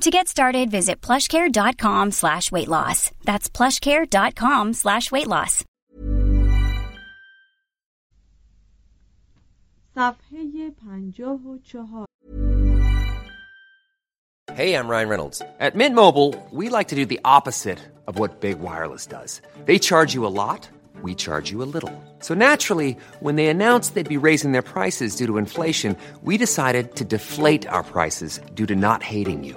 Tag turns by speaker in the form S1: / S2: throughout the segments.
S1: To get started, visit plushcare.com slash weight loss. That's plushcare.com slash weight loss.
S2: Hey, I'm Ryan Reynolds. At Mint Mobile, we like to do the opposite of what Big Wireless does. They charge you a lot, we charge you a little. So naturally, when they announced they'd be raising their prices due to inflation, we decided to deflate our prices due to not hating you.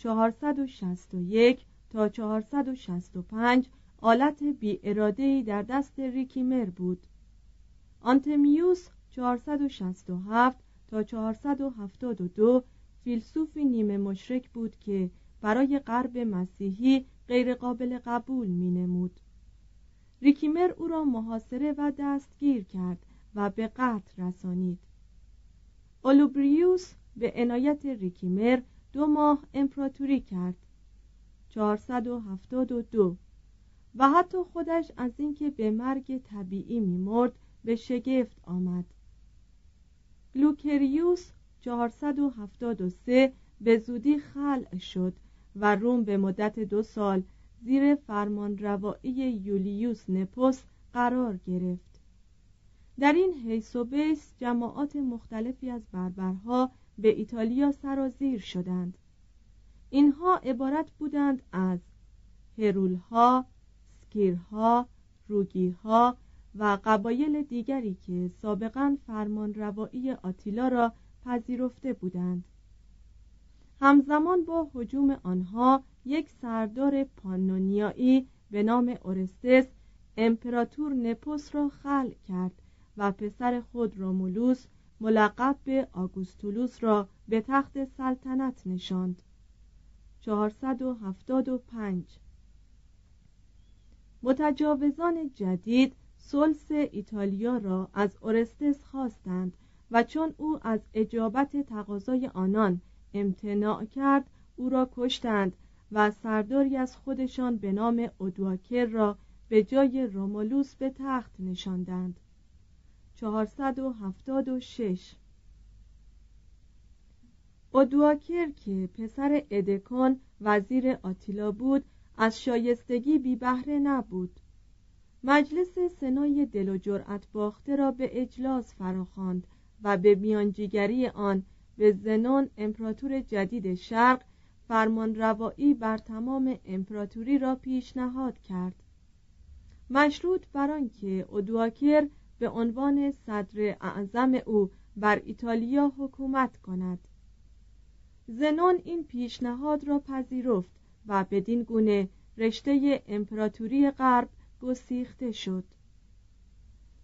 S3: 461 تا 465 آلت بی اراده‌ای در دست ریکیمر بود آنتمیوس 467 تا 472 فیلسوفی نیمه مشرک بود که برای غرب مسیحی غیرقابل قبول می نمود. ریکیمر او را محاصره و دستگیر کرد و به قتل رسانید. اولوبریوس به عنایت ریکیمر دو ماه امپراتوری کرد. 472 و حتی خودش از اینکه به مرگ طبیعی میمرد به شگفت آمد. گلوکریوس 473 به زودی خلع شد و روم به مدت دو سال زیر فرمان روایی یولیوس نپوس قرار گرفت. در این حیث و بیس جماعات مختلفی از بربرها به ایتالیا سرازیر شدند. اینها عبارت بودند از هرولها، سکیرها، روگیها و قبایل دیگری که سابقا فرمان روایی آتیلا را پذیرفته بودند. همزمان با حجوم آنها یک سردار پانونیایی به نام اورستس امپراتور نپوس را خلع کرد و پسر خود رومولوس ملقب به آگوستولوس را به تخت سلطنت نشاند. 475 متجاوزان جدید سلس ایتالیا را از اورستس خواستند و چون او از اجابت تقاضای آنان امتناع کرد او را کشتند و سرداری از خودشان به نام ادواکر را به جای رومولوس به تخت نشاندند. 476 ادواکر که پسر ادکون وزیر آتیلا بود از شایستگی بی بهره نبود. مجلس سنای دل و جرأت باخته را به اجلاس فراخواند و به میانجیگری آن به زنون امپراتور جدید شرق فرمان روایی بر تمام امپراتوری را پیشنهاد کرد. مشروط بر آنکه اودواکر به عنوان صدر اعظم او بر ایتالیا حکومت کند. زنون این پیشنهاد را پذیرفت و بدین گونه رشته امپراتوری غرب گسیخته شد.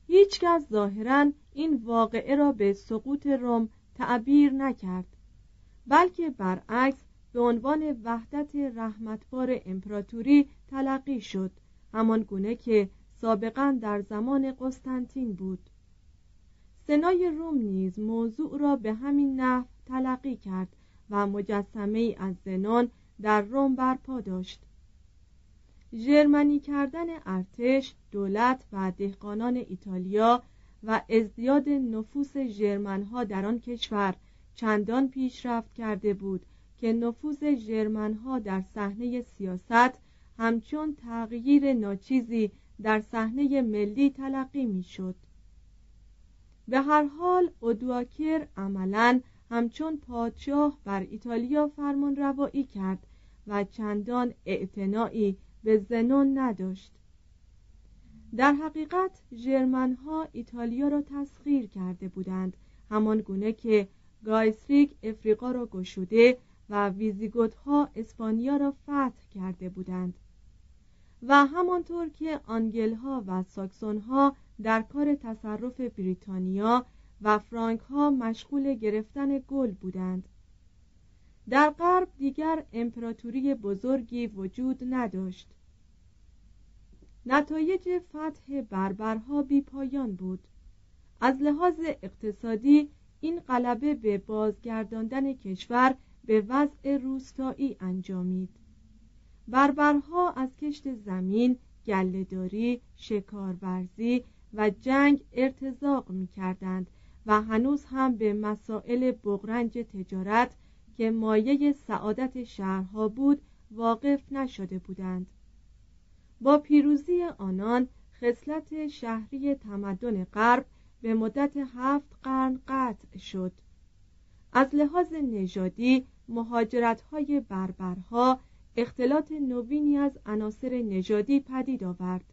S3: هیچکس ظاهرا این واقعه را به سقوط روم تعبیر نکرد بلکه برعکس به عنوان وحدت رحمتبار امپراتوری تلقی شد همان گونه که سابقا در زمان قسطنطین بود. سنای روم نیز موضوع را به همین نحو تلقی کرد و مجسمه ای از زنان در روم برپا داشت. ژرمنی کردن ارتش دولت و دهقانان ایتالیا و ازدیاد نفوس ژرمنها در آن کشور چندان پیشرفت کرده بود که نفوذ ژرمنها در صحنه سیاست همچون تغییر ناچیزی در صحنه ملی تلقی می‌شد. به هر حال اودواکر عملا همچون پادشاه بر ایتالیا فرمان روایی کرد و چندان اعتنایی به زنون نداشت در حقیقت ژرمنها ایتالیا را تسخیر کرده بودند همان گونه که گایسریک افریقا را گشوده و ویزیگوت اسپانیا را فتح کرده بودند و همانطور که آنگل ها و ساکسون ها در کار تصرف بریتانیا و فرانک ها مشغول گرفتن گل بودند. در غرب دیگر امپراتوری بزرگی وجود نداشت. نتایج فتح بربرها بی پایان بود. از لحاظ اقتصادی این غلبه به بازگرداندن کشور به وضع روستایی انجامید. بربرها از کشت زمین گلهداری شکارورزی و جنگ ارتزاق می کردند و هنوز هم به مسائل بغرنج تجارت که مایه سعادت شهرها بود واقف نشده بودند. با پیروزی آنان خصلت شهری تمدن غرب به مدت هفت قرن قطع شد. از لحاظ نژادی مهاجرت های بربرها اختلاط نوینی از عناصر نژادی پدید آورد.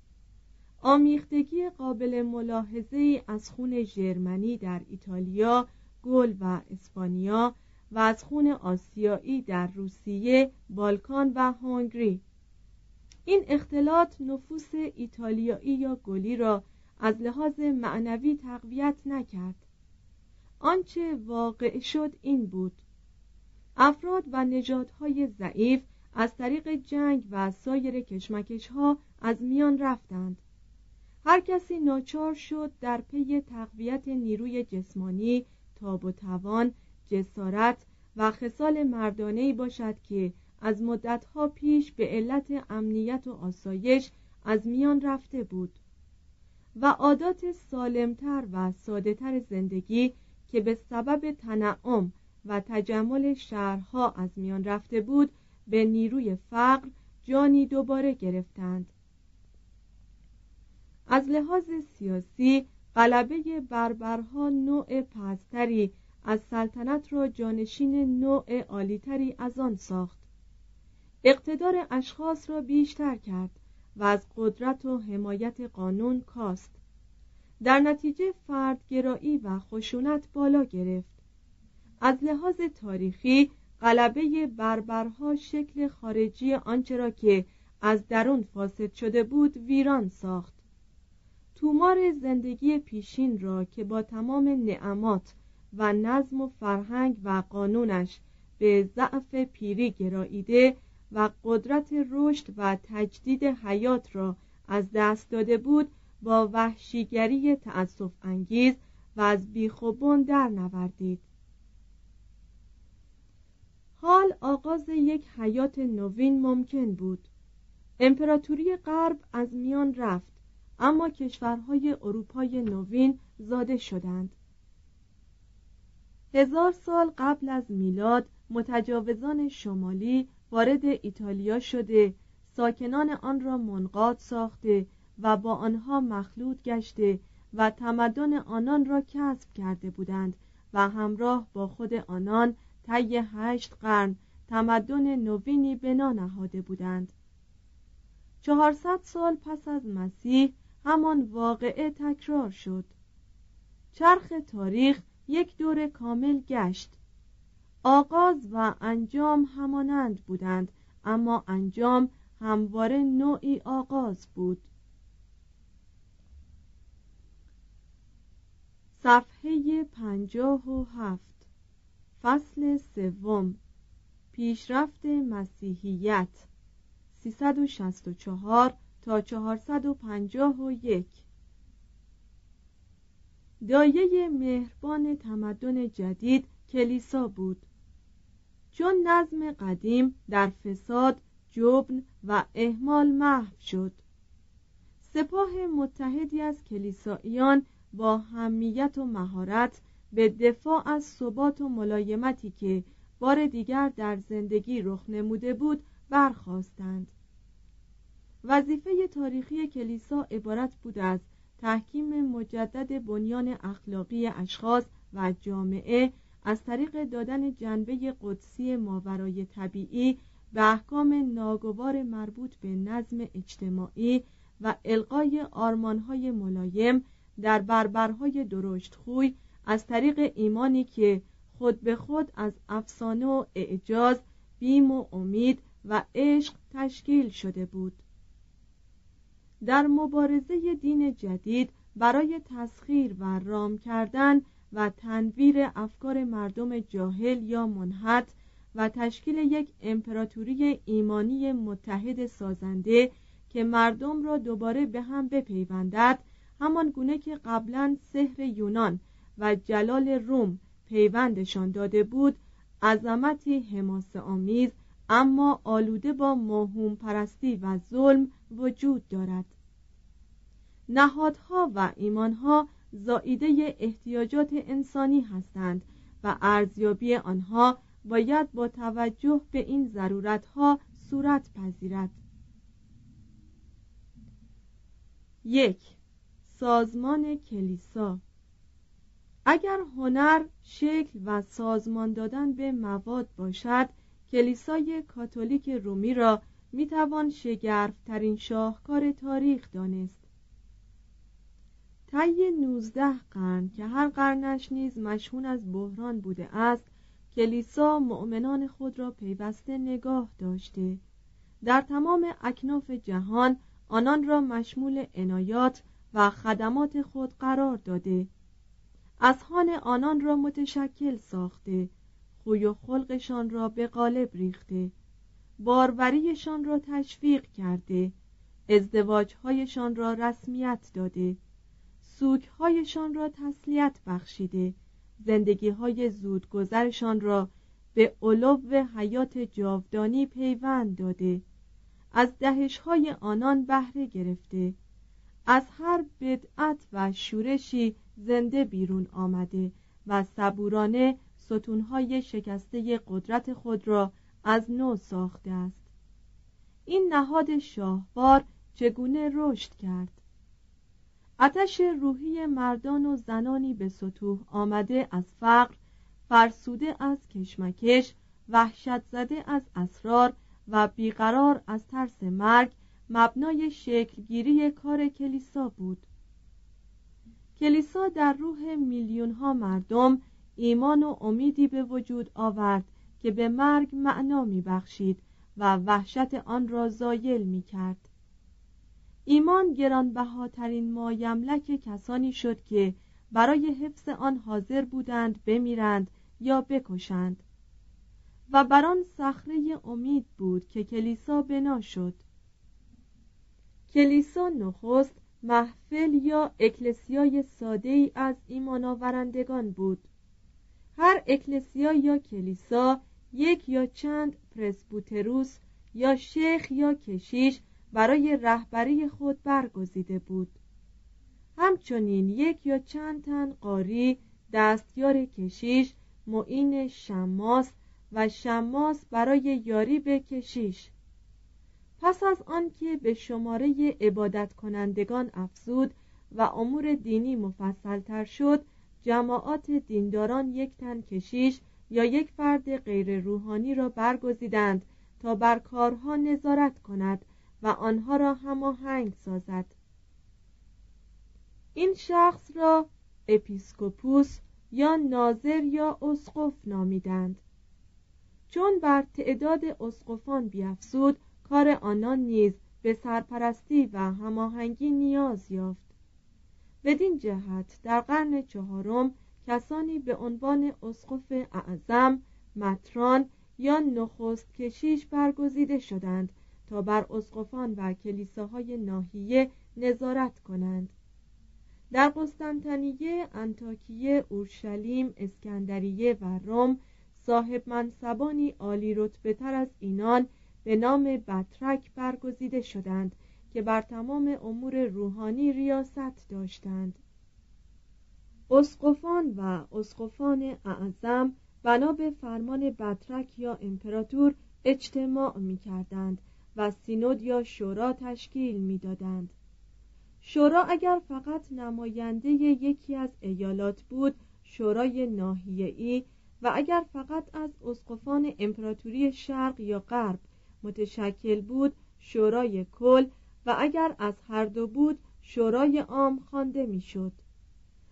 S3: آمیختگی قابل ملاحظه از خون ژرمنی در ایتالیا، گل و اسپانیا و از خون آسیایی در روسیه، بالکان و هنگری. این اختلاط نفوس ایتالیایی یا گلی را از لحاظ معنوی تقویت نکرد. آنچه واقع شد این بود. افراد و نژادهای ضعیف از طریق جنگ و سایر کشمکش ها از میان رفتند. هر کسی ناچار شد در پی تقویت نیروی جسمانی تاب و توان جسارت و خصال مردانهی باشد که از مدتها پیش به علت امنیت و آسایش از میان رفته بود و عادات سالمتر و سادهتر زندگی که به سبب تنعم و تجمل شهرها از میان رفته بود به نیروی فقر جانی دوباره گرفتند. از لحاظ سیاسی غلبه بربرها نوع پستری از سلطنت را جانشین نوع عالیتری از آن ساخت. اقتدار اشخاص را بیشتر کرد و از قدرت و حمایت قانون کاست. در نتیجه فردگرایی و خشونت بالا گرفت. از لحاظ تاریخی غلبه بربرها شکل خارجی آنچه را که از درون فاسد شده بود ویران ساخت. تومار زندگی پیشین را که با تمام نعمات و نظم و فرهنگ و قانونش به ضعف پیری گراییده و قدرت رشد و تجدید حیات را از دست داده بود با وحشیگری تأسف انگیز و از بیخوبون در نوردید حال آغاز یک حیات نوین ممکن بود. امپراتوری غرب از میان رفت اما کشورهای اروپای نوین زاده شدند. هزار سال قبل از میلاد متجاوزان شمالی وارد ایتالیا شده ساکنان آن را منقاد ساخته و با آنها مخلوط گشته و تمدن آنان را کسب کرده بودند و همراه با خود آنان طی هشت قرن تمدن نوینی بنا نهاده بودند. چهارصد سال پس از مسیح همان واقعه تکرار شد. چرخ تاریخ یک دور کامل گشت. آغاز و انجام همانند بودند اما انجام همواره نوعی آغاز بود. صفحه پنجاه و هفت فصل سوم. پیشرفت مسیحیت. 364 تا 451 دایه مهربان تمدن جدید کلیسا بود. چون نظم قدیم در فساد جبن و اهمال محو شد. سپاه متحدی از کلیساییان با همیت و مهارت به دفاع از ثبات و ملایمتی که بار دیگر در زندگی رخ نموده بود برخواستند وظیفه تاریخی کلیسا عبارت بود از تحکیم مجدد بنیان اخلاقی اشخاص و جامعه از طریق دادن جنبه قدسی ماورای طبیعی به احکام ناگوار مربوط به نظم اجتماعی و القای آرمانهای ملایم در بربرهای درشت خوی از طریق ایمانی که خود به خود از افسانه و اعجاز بیم و امید و عشق تشکیل شده بود. در مبارزه دین جدید برای تسخیر و رام کردن و تنویر افکار مردم جاهل یا منحت و تشکیل یک امپراتوری ایمانی متحد سازنده که مردم را دوباره به هم بپیوندد همان گونه که قبلا سحر یونان و جلال روم پیوندشان داده بود عظمتی حماسه آمیز اما آلوده با موهوم پرستی و ظلم وجود دارد. نهادها و ایمانها زائیده احتیاجات انسانی هستند و ارزیابی آنها باید با توجه به این ضرورتها صورت پذیرد. یک سازمان کلیسا اگر هنر شکل و سازمان دادن به مواد باشد کلیسای کاتولیک رومی را می‌توان شگرفترین شاهکار تاریخ دانست. طی نوزده قرن که هر قرنش نیز مشهون از بحران بوده است کلیسا مؤمنان خود را پیوسته نگاه داشته. در تمام اکناف جهان آنان را مشمول عنایات و خدمات خود قرار داده. اذهان آنان را متشکل ساخته خوی و خلقشان را به قالب ریخته باروریشان را تشویق کرده ازدواجهایشان را رسمیت داده سوکهایشان را تسلیت بخشیده زندگی های زودگذرشان را به علو حیات جاودانی پیوند داده از دهش های آنان بهره گرفته از هر بدعت و شورشی زنده بیرون آمده و صبورانه ستونهای شکسته قدرت خود را از نو ساخته است. این نهاد شاهوار چگونه رشد کرد؟ آتش روحی مردان و زنانی به سطوح آمده از فقر فرسوده از کشمکش وحشت زده از اسرار و بیقرار از ترس مرگ مبنای شکلگیری کار کلیسا بود. کلیسا در روح میلیون ها مردم ایمان و امیدی به وجود آورد که به مرگ معنا می بخشید و وحشت آن را زایل می کرد ایمان گرانبهاترین مایملک کسانی شد که برای حفظ آن حاضر بودند بمیرند یا بکشند و بر آن صخره امید بود که کلیسا بنا شد. کلیسا نخست محفل یا اکلسیای ساده ای از ایمان آورندگان بود. هر اکلسیا یا کلیسا یک یا چند پرسبوتروس یا شیخ یا کشیش برای رهبری خود برگزیده بود. همچنین یک یا چند تن قاری دستیار کشیش معین شماس و شماس برای یاری به کشیش. پس از آنکه به شماره عبادت کنندگان افزود و امور دینی مفصلتر شد جماعات دینداران یک تن کشیش یا یک فرد غیر روحانی را برگزیدند تا بر کارها نظارت کند و آنها را هماهنگ سازد. این شخص را اپیسکوپوس یا ناظر یا اسقف نامیدند. چون بر تعداد اسقفان بیافزود کار آنان نیز به سرپرستی و هماهنگی نیاز یافت. بدین جهت در قرن چهارم کسانی به عنوان اسقف اعظم متران یا نخست کشیش برگزیده شدند تا بر اسقفان و کلیساهای ناحیه نظارت کنند. در قسطنطنیه انتاکیه اورشلیم اسکندریه و روم صاحب منصبانی عالی رتبه تر از اینان به نام بطرک برگزیده شدند که بر تمام امور روحانی ریاست داشتند اسقفان و اسقفان اعظم بنا به فرمان بطرک یا امپراتور اجتماع می کردند و سینود یا شورا تشکیل می دادند. شورا اگر فقط نماینده یکی از ایالات بود شورای ناحیه‌ای و اگر فقط از اسقفان امپراتوری شرق یا غرب متشکل بود شورای کل و اگر از هر دو بود شورای عام خوانده می‌شد.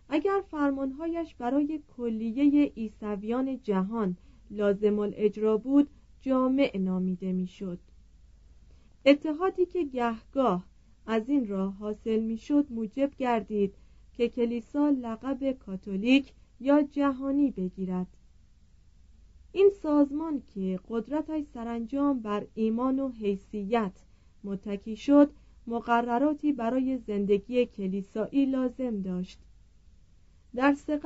S3: اگر فرمانهایش برای کلیه عیسویان جهان لازم الاجرا بود جامع نامیده می‌شد. اتحادی که گهگاه از این راه حاصل می‌شد موجب گردید که کلیسا لقب کاتولیک یا جهانی بگیرد. این سازمان که قدرتش سرانجام بر ایمان و حیثیت متکی شد مقرراتی برای زندگی کلیسایی لازم داشت. در سه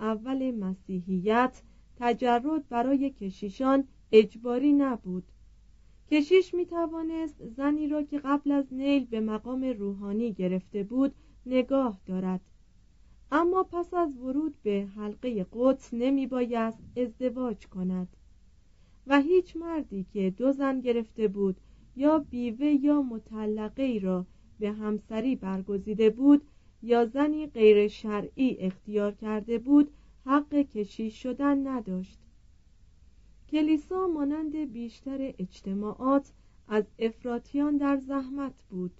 S3: اول مسیحیت تجرد برای کشیشان اجباری نبود. کشیش می توانست زنی را که قبل از نیل به مقام روحانی گرفته بود نگاه دارد. اما پس از ورود به حلقه قدس نمی بایست ازدواج کند و هیچ مردی که دو زن گرفته بود یا بیوه یا مطلقه ای را به همسری برگزیده بود یا زنی غیر شرعی اختیار کرده بود حق کشیش شدن نداشت. کلیسا مانند بیشتر اجتماعات از افراتیان در زحمت بود.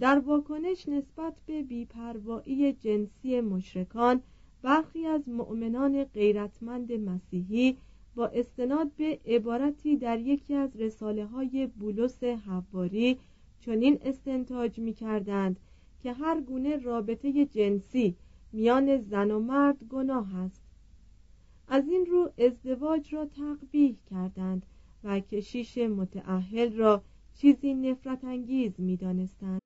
S3: در واکنش نسبت به بیپروایی جنسی مشرکان برخی از مؤمنان غیرتمند مسیحی با استناد به عبارتی در یکی از رساله های بولس حواری چنین استنتاج می کردند که هر گونه رابطه جنسی میان زن و مرد گناه است از این رو ازدواج را تقبیح کردند و کشیش متعهل را چیزی نفرت انگیز می دانستند.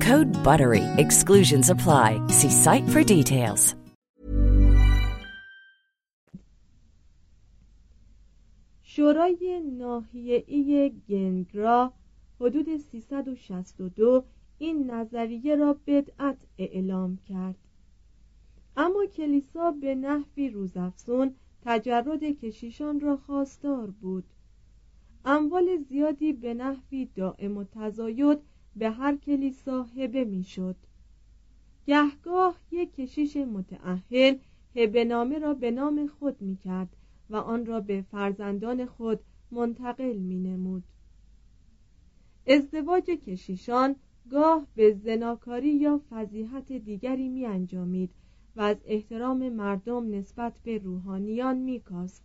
S4: Code BUTTERY. Exclusions apply. See site for details.
S3: شورای ناحیه‌ای گنگرا حدود 362 این نظریه را بدعت اعلام کرد اما کلیسا به نحوی روزافزون تجرد کشیشان را خواستار بود اموال زیادی به نحوی دائم و تزاید به هر کلیسا هبه می‌شد گهگاه یک کشیش متعهل هبه نامه را به نام خود می کرد و آن را به فرزندان خود منتقل می نمود. ازدواج کشیشان گاه به زناکاری یا فضیحت دیگری می انجامید و از احترام مردم نسبت به روحانیان می کاست.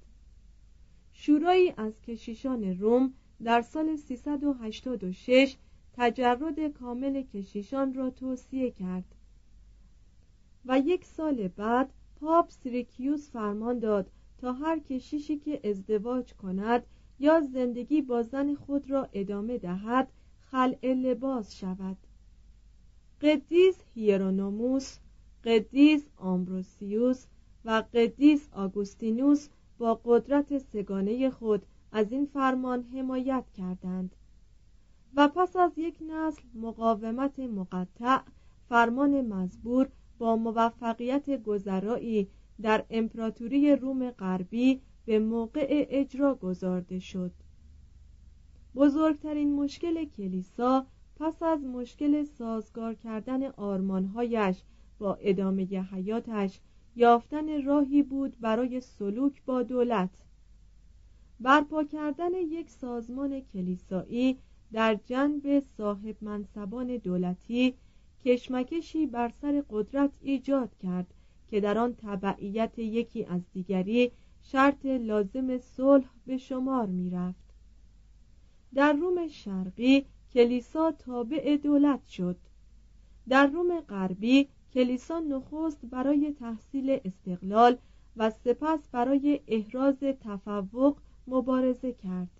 S3: شورایی از کشیشان روم در سال 386 تجرد کامل کشیشان را توصیه کرد. و یک سال بعد پاپ سریکیوس فرمان داد تا هر کشیشی که ازدواج کند یا زندگی با زن خود را ادامه دهد خلع لباس شود. قدیس هیرونوموس قدیس آمبروسیوس و قدیس آگوستینوس با قدرت سه‌گانه خود از این فرمان حمایت کردند. و پس از یک نسل مقاومت مقطع فرمان مزبور با موفقیت گذرایی در امپراتوری روم غربی به موقع اجرا گذارده شد. بزرگترین مشکل کلیسا پس از مشکل سازگار کردن آرمانهایش با ادامه حیاتش یافتن راهی بود برای سلوک با دولت. برپا کردن یک سازمان کلیسایی در جنب صاحب منصبان دولتی کشمکشی بر سر قدرت ایجاد کرد که در آن تبعیت یکی از دیگری شرط لازم صلح به شمار می رفت. در روم شرقی کلیسا تابع دولت شد در روم غربی کلیسا نخست برای تحصیل استقلال و سپس برای احراز تفوق مبارزه کرد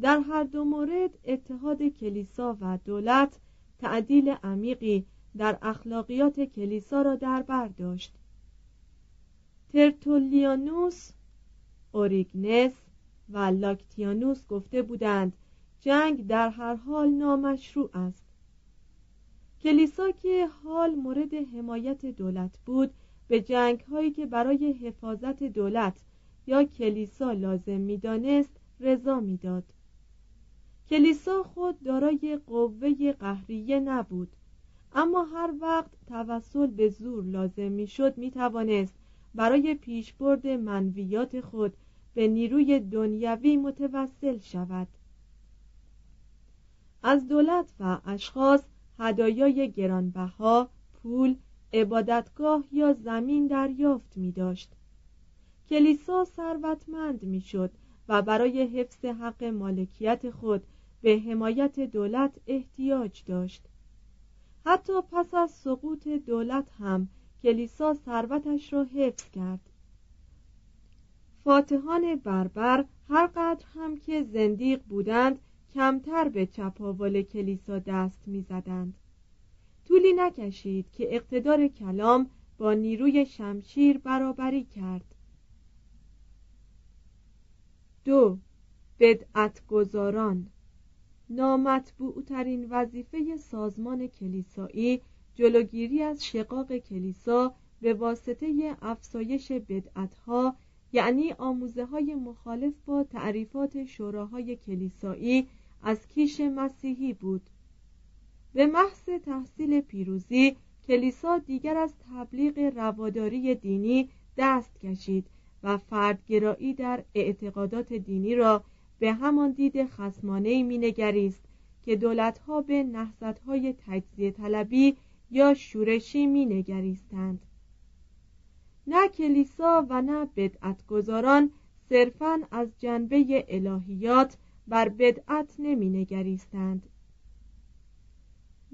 S3: در هر دو مورد اتحاد کلیسا و دولت تعدیل عمیقی در اخلاقیات کلیسا را در بر داشت. ترتولیانوس اوریگنس و لاکتیانوس گفته بودند جنگ در هر حال نامشروع است. کلیسا که حال مورد حمایت دولت بود به جنگ هایی که برای حفاظت دولت یا کلیسا لازم می‌دانست رضا می‌داد. کلیسا خود دارای قوه قهریه نبود. اما هر وقت توسل به زور لازم می‌شد می توانست برای پیشبرد منویات خود به نیروی دنیوی متوسل شود. از دولت و اشخاص هدایای گرانبها پول عبادتگاه یا زمین دریافت می داشت کلیسا ثروتمند می‌شد و برای حفظ حق مالکیت خود به حمایت دولت احتیاج داشت. حتی پس از سقوط دولت هم کلیسا ثروتش را حفظ کرد. فاتحان بربر هر قدر هم که زندیق بودند کمتر به چپاول کلیسا دست می‌زدند. طولی نکشید که اقتدار کلام با نیروی شمشیر برابری کرد. دو بدعت گذاران نامطبوعترین وظیفه سازمان کلیسایی جلوگیری از شقاق کلیسا به واسطه افزایش بدعتها یعنی آموزه های مخالف با تعریفات شوراهای کلیسایی از کیش مسیحی بود. به محض تحصیل پیروزی کلیسا دیگر از تبلیغ رواداری دینی دست کشید و فردگرایی در اعتقادات دینی را به همان دید خسمانه می نگریست که دولتها به نهضتهای تجزیه طلبی یا شورشی می نگریستند نه کلیسا و نه بدعتگذاران صرفا از جنبه الهیات بر بدعت نمی نگریستند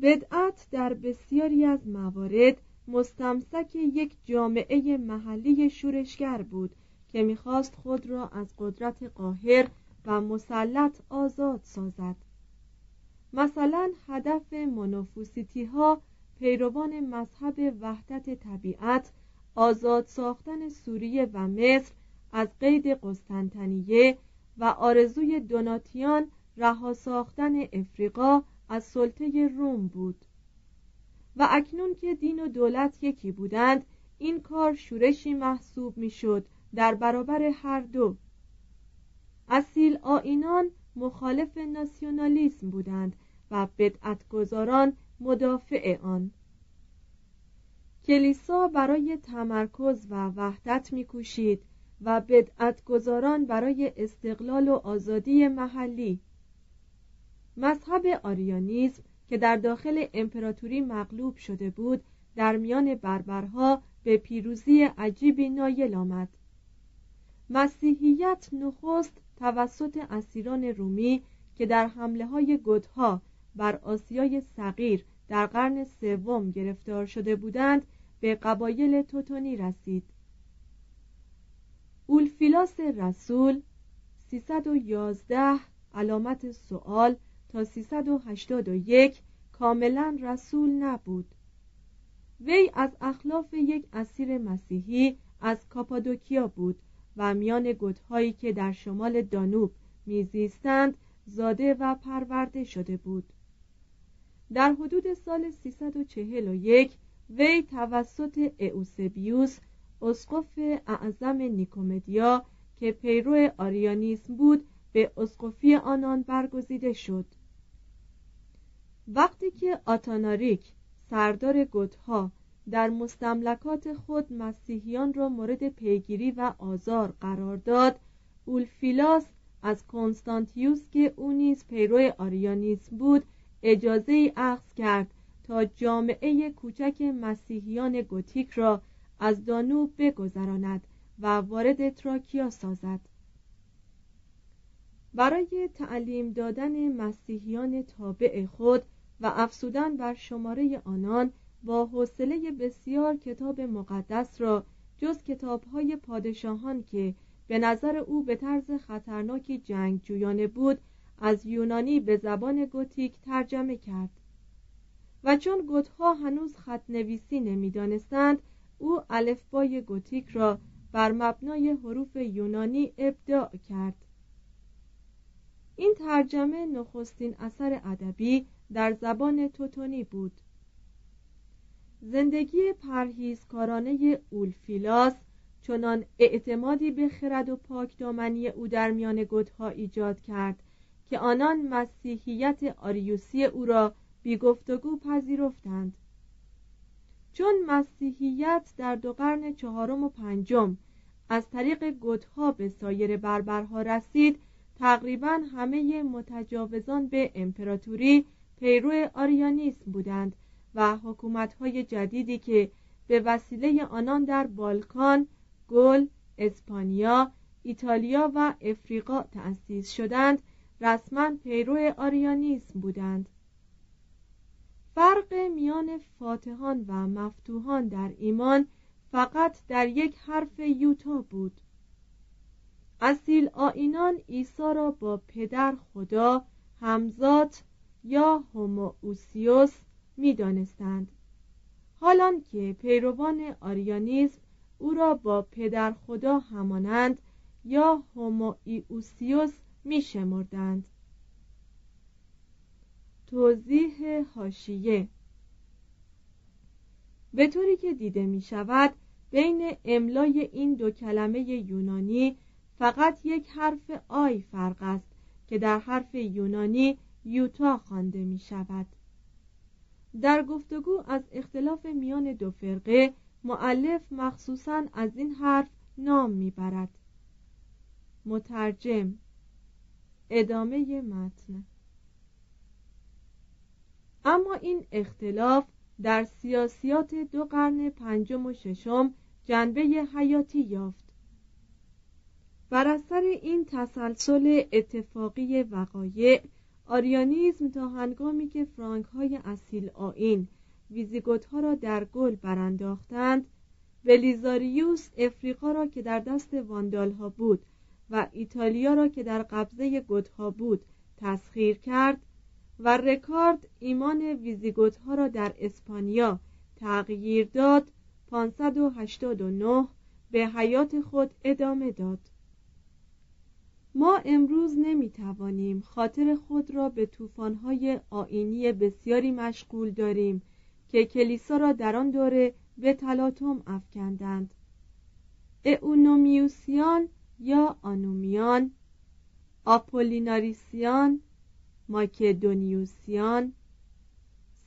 S3: بدعت در بسیاری از موارد مستمسک یک جامعه محلی شورشگر بود که می‌خواست خود را از قدرت قاهر و مسلط آزاد سازد. مثلا هدف منوفوسیتی ها پیروان مذهب وحدت طبیعت آزاد ساختن سوریه و مصر از قید قسطنطنیه و آرزوی دوناتیان رها ساختن افریقا از سلطه روم بود. و اکنون که دین و دولت یکی بودند این کار شورشی محسوب می‌شد در برابر هر دو. اصیل آینان مخالف ناسیونالیسم بودند و بدعتگذاران مدافع آن. کلیسا برای تمرکز و وحدت میکوشید و بدعتگذاران برای استقلال و آزادی محلی. مذهب آریانیزم که در داخل امپراتوری مغلوب شده بود در میان بربرها به پیروزی عجیبی نایل آمد. مسیحیت نخست توسط اسیران رومی که در حمله های گدها بر آسیای صغیر در قرن سوم گرفتار شده بودند به قبایل توتونی رسید. اولفیلاس رسول 311 علامت سوال تا 381 کاملا رسول نبود. وی از اخلاف یک اسیر مسیحی از کاپادوکیا بود و میان گدهایی که در شمال دانوب میزیستند زاده و پرورده شده بود. در حدود سال 341 وی توسط اوسبیوس اسقف اعظم نیکومدیا که پیرو آریانیسم بود به اسقفی آنان برگزیده شد. وقتی که آتاناریک سردار گوتها در مستملکات خود مسیحیان را مورد پیگیری و آزار قرار داد. اولفیلاس از کنستانتیوس که او نیز پیرو آریانیسم بود اجازه ای اخذ کرد تا جامعه کوچک مسیحیان گوتیک را از دانوب بگذراند و وارد تراکیا سازد. برای تعلیم دادن مسیحیان تابع خود و افسودن بر شماره آنان با حوصله بسیار کتاب مقدس را جز کتابهای پادشاهان که به نظر او به طرز خطرناکی جنگ جویانه بود از یونانی به زبان گوتیک ترجمه کرد. و چون گوتها هنوز خط نویسی نمی‌دانستند او الفبای گوتیک را بر مبنای حروف یونانی ابداع کرد. این ترجمه نخستین اثر ادبی در زبان توتونی بود. زندگی پرهیزکارانه اولفیلاس چنان اعتمادی به خرد و پاکدامنی او در میان گدها ایجاد کرد که آنان مسیحیت آریوسی او را بی گفتگو پذیرفتند. چون مسیحیت در دو قرن چهارم و پنجم از طریق گدها به سایر بربرها رسید تقریبا همه متجاوزان به امپراتوری پیرو آریانیسم بودند و حکومتهای جدیدی که به وسیله آنان در بالکان، گل، اسپانیا، ایتالیا و افریقا تأسیس شدند رسما پیرو آریانیسم بودند. فرق میان فاتحان و مفتوحان در ایمان فقط در یک حرف یوتا بود. اصیل آینان عیسی را با پدر خدا همزاد یا هومووسیوس می دانستند حالان که پیروان آریانیزم او را با پدر خدا همانند یا هوموئیوسیوس می شمردند توضیح هاشیه به طوری که دیده می شود بین املای این دو کلمه یونانی فقط یک حرف آی فرق است که در حرف یونانی یوتا خوانده می شود در گفتگو از اختلاف میان دو فرقه معلف مخصوصا از این حرف نام می‌برد. مترجم ادامه متن. اما این اختلاف در سیاسیات دو قرن پنجم و ششم جنبه حیاتی یافت. بر اثر این تسلسل اتفاقی وقایع آریانیزم تا هنگامی که فرانک های اصیل آین ویزیگوت ها را در گل برانداختند بلیزاریوس افریقا را که در دست واندال ها بود و ایتالیا را که در قبضه گوت ها بود تسخیر کرد و رکارد ایمان ویزیگوت ها را در اسپانیا تغییر داد 589 به حیات خود ادامه داد. ما امروز نمی توانیم خاطر خود را به طوفان‌های آینی بسیاری مشغول داریم که کلیسا را در آن دوره به تلاطم افکندند. اونومیوسیان یا آنومیان آپولیناریسیان ماکدونیوسیان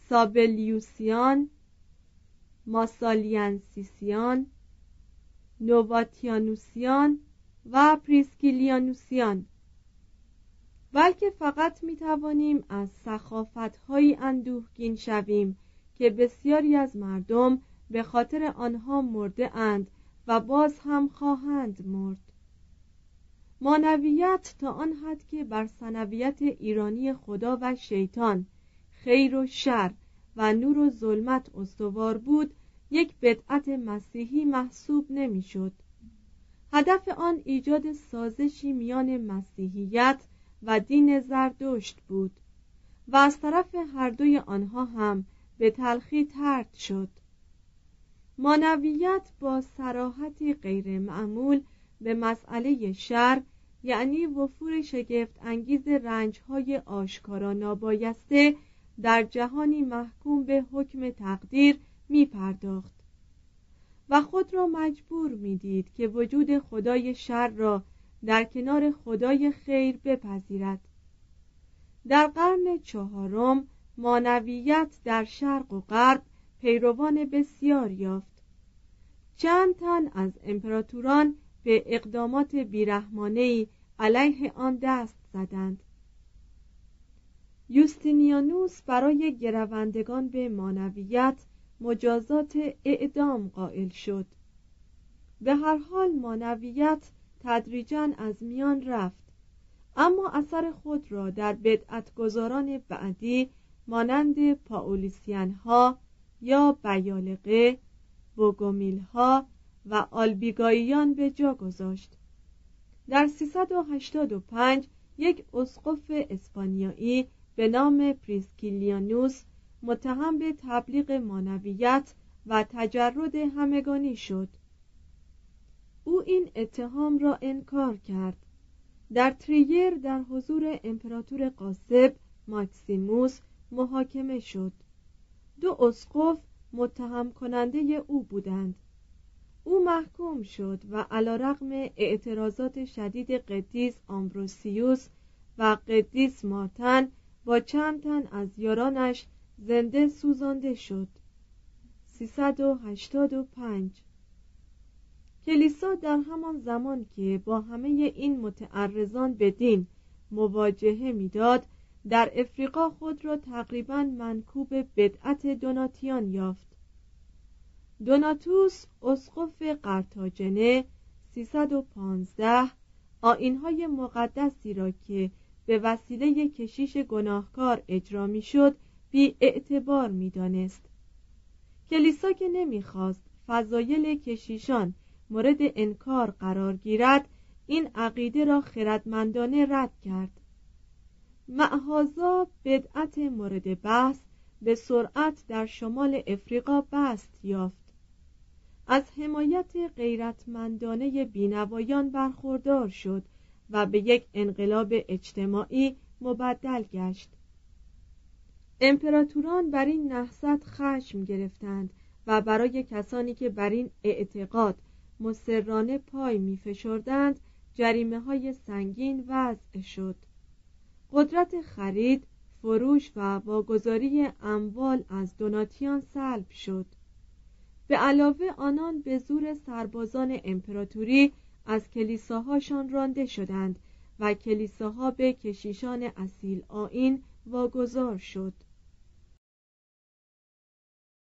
S3: سابلیوسیان ماسالینسیسیان نوواتیانوسیان و پریسکیلیانوسیان بلکه فقط می توانیم از سخافت هایی اندوهگین شویم که بسیاری از مردم به خاطر آنها مرده اند و باز هم خواهند مرد مانویت تا آن حد که بر سنویت ایرانی خدا و شیطان خیر و شر و نور و ظلمت استوار بود یک بدعت مسیحی محسوب نمی‌شد. هدف آن ایجاد سازشی میان مسیحیت و دین زردشت بود و از طرف هر دوی آنها هم به تلخی ترد شد. مانویت با سراحتی غیر معمول به مسئله شر یعنی وفور شگفت انگیز رنجهای آشکارا نابایسته در جهانی محکوم به حکم تقدیر می پرداخت و خود را مجبور می‌دید که وجود خدای شر را در کنار خدای خیر بپذیرد. در قرن چهارم مانویت در شرق و غرب پیروان بسیار یافت. چند تن از امپراتوران به اقدامات بیرحمانهای علیه آن دست زدند. یوستینیانوس برای گروندگان به مانویت مجازات اعدام قائل شد. به هر حال مانویت تدریجا از میان رفت. اما اثر خود را در بدعتگذاران بعدی مانند پاولیسیان ها یا بیالقه بوگومیل ها و آلبیگاییان به جا گذاشت. در 385 یک اسقف اسپانیایی به نام پریسکیلیانوس متهم به تبلیغ مانویت و تجرد همگانی شد. او این اتهام را انکار کرد. در تریر در حضور امپراتور قاسب ماکسیموس محاکمه شد. دو اسقف متهم کننده او بودند. او محکوم شد و علا رقم اعتراضات شدید قدیس آمبروسیوس و قدیس مارتن با چند تن از یارانش زنده سوزانده شد. 385 کلیسا در همان زمان که با همه این متعرضان به دین مواجهه می‌داد در افریقا خود را تقریبا منکوب بدعت دوناتیان یافت. دوناتوس اسقف قرتاجنه 315 آینهای مقدسی را که به وسیله کشیش گناهکار اجرا می‌شد بی اعتبار می دانست. کلیسا که نمی‌خواست فضایل کشیشان مورد انکار قرار گیرد این عقیده را خردمندانه رد کرد. معهازا بدعت مورد بحث به سرعت در شمال افریقا بست یافت. از حمایت غیرتمندانه بینوایان برخوردار شد و به یک انقلاب اجتماعی مبدل گشت. امپراتوران بر این نحست خشم گرفتند و برای کسانی که بر این اعتقاد مسررانه پای می فشردند جریمه های سنگین وضع شد. قدرت خرید فروش و واگذاری اموال از دوناتیان سلب شد. به علاوه آنان به زور سربازان امپراتوری از کلیساهاشان رانده شدند و کلیساها به کشیشان اصیل آین واگذار شد.